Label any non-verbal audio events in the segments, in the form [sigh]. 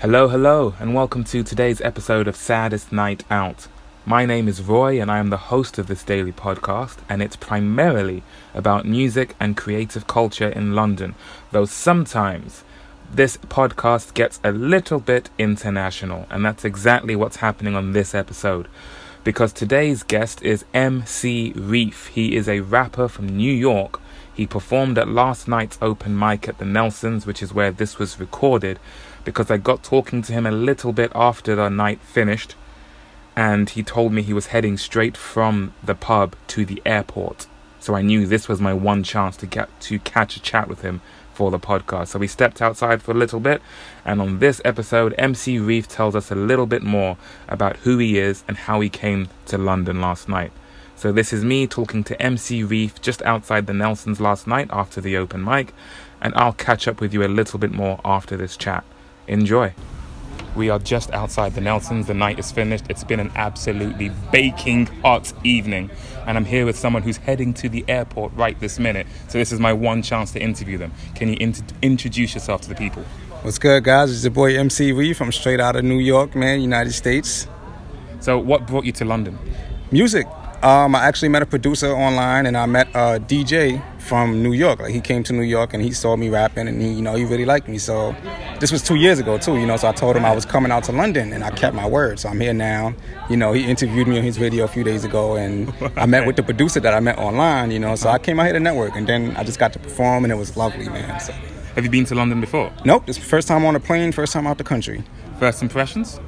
Hello, hello, and welcome to today's episode of Saddest Night Out. My name is Roy, and I am the host of this daily podcast, and it's primarily about music and creative culture in London, though sometimes this podcast gets a little bit international, and that's exactly what's happening on this episode. Because today's guest is MC Reef. He is a rapper from New York. He performed at last night's open mic at the Nelsons, which is where this was recorded, because I got talking to him a little bit after the night finished, and he told me he was heading straight from the pub to the airport. So I knew this was my one chance to get to catch a chat with him for the podcast. So we stepped outside for a little bit, and on this episode, MC Reef tells us a little bit more about who he is and how he came to London last night. So this is me talking to MC Reef just outside the Nelsons last night after the open mic, and I'll catch up with you a little bit more after this chat. Enjoy. We are just outside the Nelsons. The night is finished. It's been an absolutely baking hot evening. And I'm here with someone who's heading to the airport right this minute. So this is my one chance to interview them. Can you int- introduce yourself to the people? What's good, guys? It's your boy MC Reef. I'm straight out of New York, man, United States. So, what brought you to London? Music. Um, I actually met a producer online, and I met a DJ from New York. Like he came to New York, and he saw me rapping, and he, you know, he really liked me. So this was two years ago too, you know. So I told him I was coming out to London, and I kept my word. So I'm here now. You know, he interviewed me on his video a few days ago, and I met with the producer that I met online. You know, so I came out here to network, and then I just got to perform, and it was lovely, man. So. Have you been to London before? Nope, it's first time on a plane, first time out the country. First impressions?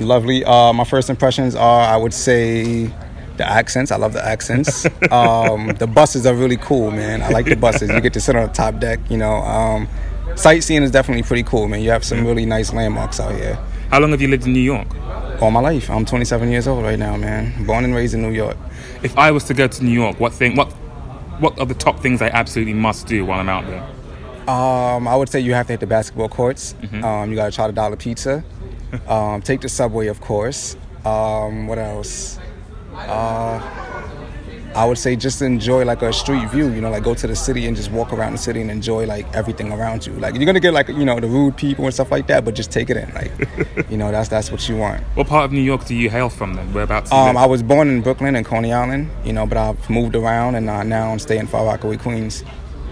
Lovely. Uh, my first impressions are, I would say, the accents. I love the accents. [laughs] um, the buses are really cool, man. I like the buses. You get to sit on the top deck. You know, um, sightseeing is definitely pretty cool, man. You have some really nice landmarks out here. How long have you lived in New York? All my life. I'm 27 years old right now, man. Born and raised in New York. If I was to go to New York, what thing? What what are the top things I absolutely must do while I'm out there? Um, I would say you have to hit the basketball courts. Mm-hmm. Um, you got to try the dollar pizza. [laughs] um, take the subway, of course. Um, what else? Uh, I would say just enjoy like a street view, you know, like go to the city and just walk around the city and enjoy like everything around you. Like you're gonna get like you know the rude people and stuff like that, but just take it in. Like [laughs] you know that's that's what you want. What part of New York do you hail from then? Whereabouts? Um, I was born in Brooklyn and Coney Island, you know, but I've moved around and uh, now I'm staying in Far Rockaway, Queens.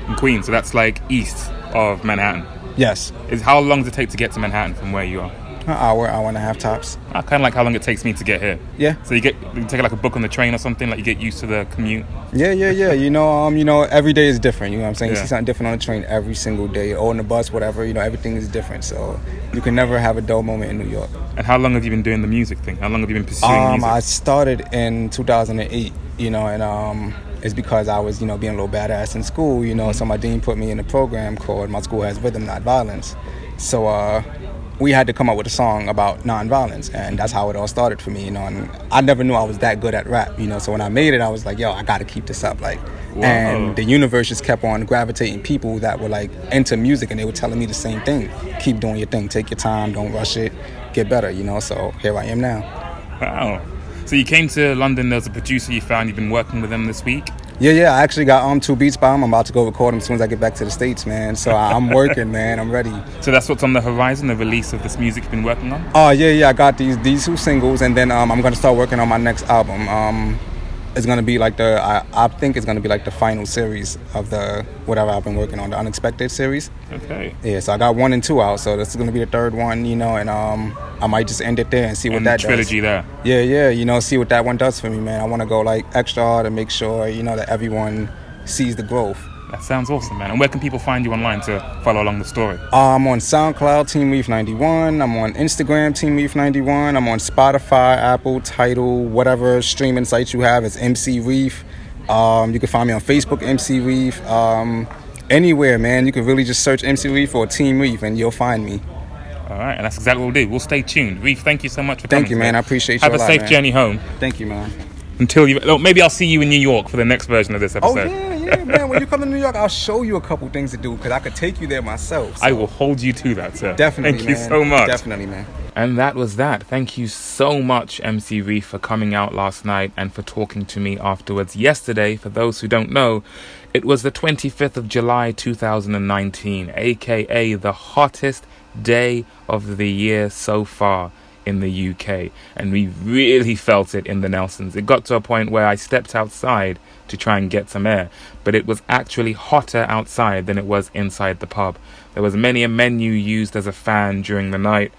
In Queens, so that's like east of Manhattan. Yes. Is how long does it take to get to Manhattan from where you are? An hour, hour and a half tops. I kind of like how long it takes me to get here. Yeah. So you get you take like a book on the train or something, like you get used to the commute. Yeah, yeah, yeah. You know, um, you know, every day is different. You know what I'm saying? Yeah. You see something different on the train every single day, or on the bus, whatever. You know, everything is different. So you can never have a dull moment in New York. And how long have you been doing the music thing? How long have you been pursuing Um, music? I started in 2008. You know, and um, it's because I was, you know, being a little badass in school. You know, so my dean put me in a program called "My School Has Rhythm, Not Violence." So. uh we had to come up with a song about nonviolence, and that's how it all started for me, you know. And I never knew I was that good at rap, you know. So when I made it, I was like, "Yo, I got to keep this up." Like, and the universe just kept on gravitating people that were like into music, and they were telling me the same thing: keep doing your thing, take your time, don't rush it, get better, you know. So here I am now. wow. So you came to London. There's a producer you found. You've been working with them this week. Yeah, yeah. I actually got um two beats by him. I'm about to go record them as soon as I get back to the states, man. So I'm working, man. I'm ready. So that's what's on the horizon. The release of this music you've been working on. Oh yeah, yeah. I got these these two singles, and then um, I'm gonna start working on my next album. Um, it's gonna be like the I, I think it's gonna be like the final series of the whatever I've been working on, the Unexpected series. Okay. Yeah, so I got one and two out, so this is gonna be the third one, you know, and um, I might just end it there and see what And that the trilogy does. there. Yeah, yeah, you know, see what that one does for me, man. I want to go like extra hard and make sure you know that everyone sees the growth. That sounds awesome, man. And where can people find you online to follow along the story? Uh, I'm on SoundCloud, Team Reef 91. I'm on Instagram, Team Reef 91. I'm on Spotify, Apple, Tidal, whatever streaming sites you have. It's MC Reef. Um, you can find me on Facebook, MC Reef. Um, anywhere, man. You can really just search MC Reef or Team Reef, and you'll find me. All right, and that's exactly what we'll do. We'll stay tuned. Reef, thank you so much for Thank coming. Thank you, man. today. I appreciate you Have a lot, safe man. journey home. Thank you, man. Until you, oh, maybe I'll see you in New York for the next version of this Oh episode. yeah, yeah, man. When you come to New York, I'll show you a couple things to do because I could take you there myself. I will hold you to that, sir. definitely. Thank you so much. Definitely, man. And that was that. Thank you so much, MC Reef, for coming out last night and for talking to me afterwards. Yesterday, for those who don't know, it was the 25th of July 2019, aka the hottest day of the year so far in the UK, and we really felt it in the Nelsons. It got to a point where I stepped outside to try and get some air, but it was actually hotter outside than it was inside the pub. There was many a menu used as a fan during the night.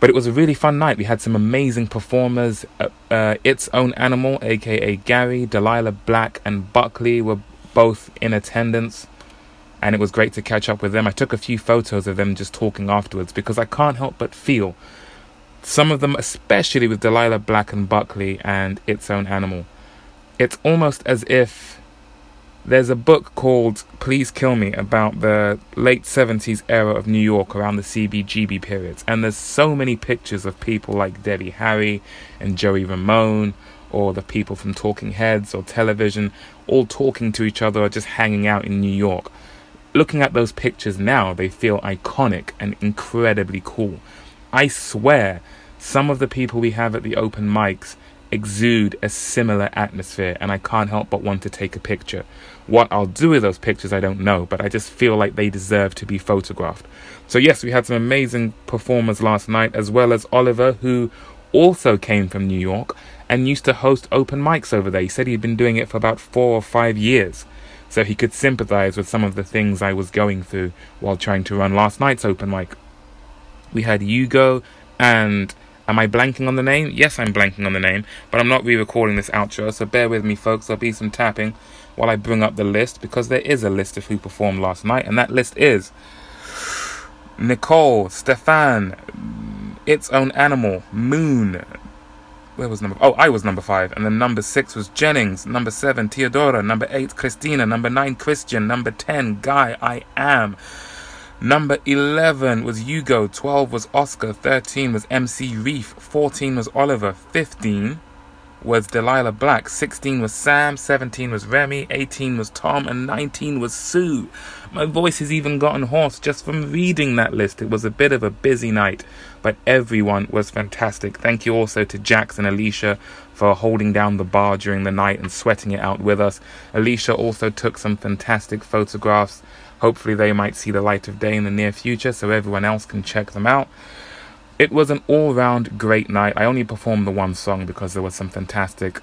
But it was a really fun night. We had some amazing performers. Uh, uh, its own animal, aka Gary, Delilah Black, and Buckley were both in attendance and it was great to catch up with them. I took a few photos of them just talking afterwards because I can't help but feel some of them, especially with Delilah Black and Buckley and Its Own Animal, it's almost as if there's a book called Please Kill Me about the late 70s era of New York around the CBGB periods. And there's so many pictures of people like Debbie Harry and Joey Ramone or the people from Talking Heads or television all talking to each other or just hanging out in New York. Looking at those pictures now, they feel iconic and incredibly cool. I swear, some of the people we have at the open mics exude a similar atmosphere, and I can't help but want to take a picture. What I'll do with those pictures, I don't know, but I just feel like they deserve to be photographed. So, yes, we had some amazing performers last night, as well as Oliver, who also came from New York and used to host open mics over there. He said he'd been doing it for about four or five years. So he could sympathize with some of the things I was going through while trying to run last night's open mic. We had Hugo and am I blanking on the name? Yes, I'm blanking on the name, but I'm not re-recording this outro, so bear with me, folks. There'll be some tapping while I bring up the list because there is a list of who performed last night, and that list is Nicole, Stefan, Its Own Animal, Moon. Where was number? Oh, I was number five, and then number six was Jennings. Number seven, Theodora. Number eight, Christina. Number nine, Christian. Number ten, Guy. I am. Number 11 was Hugo, 12 was Oscar, 13 was MC Reef, 14 was Oliver, 15 was Delilah Black, 16 was Sam, 17 was Remy, 18 was Tom, and 19 was Sue. My voice has even gotten hoarse just from reading that list. It was a bit of a busy night, but everyone was fantastic. Thank you also to Jax and Alicia for holding down the bar during the night and sweating it out with us. Alicia also took some fantastic photographs Hopefully, they might see the light of day in the near future so everyone else can check them out. It was an all round great night. I only performed the one song because there were some fantastic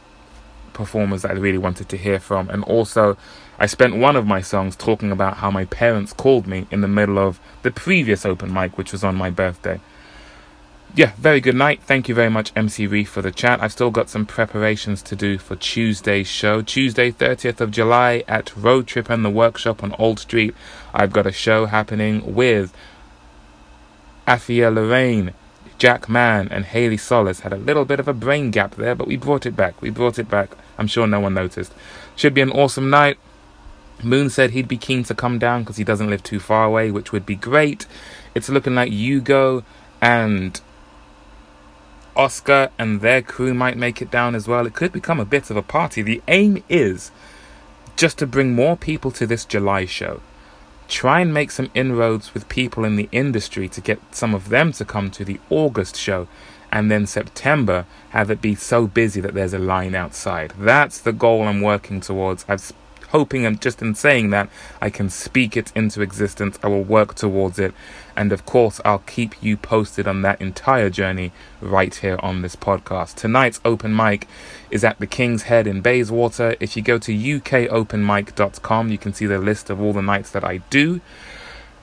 performers that I really wanted to hear from. And also, I spent one of my songs talking about how my parents called me in the middle of the previous open mic, which was on my birthday yeah, very good night. Thank you very much, MC Reef, for the chat. I've still got some preparations to do for Tuesday's show. Tuesday, 30th of July at Road Trip and the Workshop on Old Street. I've got a show happening with Afia Lorraine, Jack Mann, and Haley Solis. Had a little bit of a brain gap there, but we brought it back. We brought it back. I'm sure no one noticed. Should be an awesome night. Moon said he'd be keen to come down because he doesn't live too far away, which would be great. It's looking like Hugo and Oscar and their crew might make it down as well. It could become a bit of a party. The aim is just to bring more people to this July show. Try and make some inroads with people in the industry to get some of them to come to the August show. And then September, have it be so busy that there's a line outside. That's the goal I'm working towards. I've hoping and just in saying that, I can speak it into existence. I will work towards it. And of course, I'll keep you posted on that entire journey right here on this podcast. Tonight's open mic is at the King's Head in Bayswater. If you go to ukopenmic.com, you can see the list of all the nights that I do.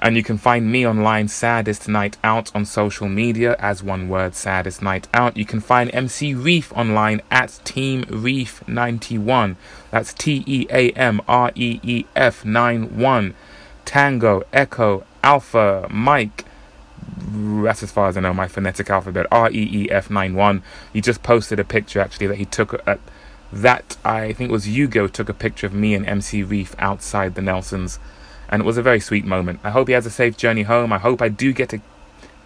And you can find me online, Saddest Night Out, on social media as one word, Saddest Night Out. You can find MC Reef online at Team Reef 91. That's T E A M R E E F 91. Tango, Echo, Alpha, Mike. That's as far as I know my phonetic alphabet. R E E F 91. He just posted a picture actually that he took at that. I think it was Hugo took a picture of me and MC Reef outside the Nelsons and it was a very sweet moment. I hope he has a safe journey home. I hope I do get to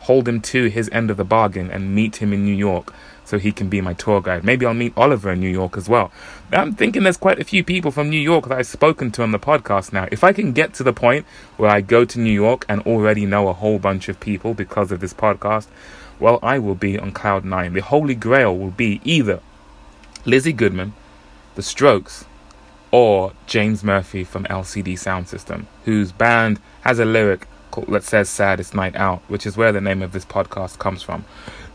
hold him to his end of the bargain and meet him in New York so he can be my tour guide. Maybe I'll meet Oliver in New York as well. I'm thinking there's quite a few people from New York that I've spoken to on the podcast now. If I can get to the point where I go to New York and already know a whole bunch of people because of this podcast, well, I will be on cloud nine. The holy grail will be either Lizzie Goodman, The Strokes, or James Murphy from LCD Sound System, whose band has a lyric that says Saddest Night Out, which is where the name of this podcast comes from.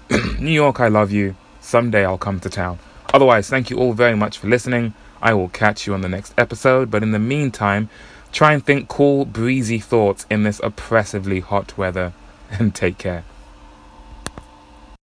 [clears throat] New York, I love you. Someday I'll come to town. Otherwise, thank you all very much for listening. I will catch you on the next episode, but in the meantime, try and think cool, breezy thoughts in this oppressively hot weather, and take care.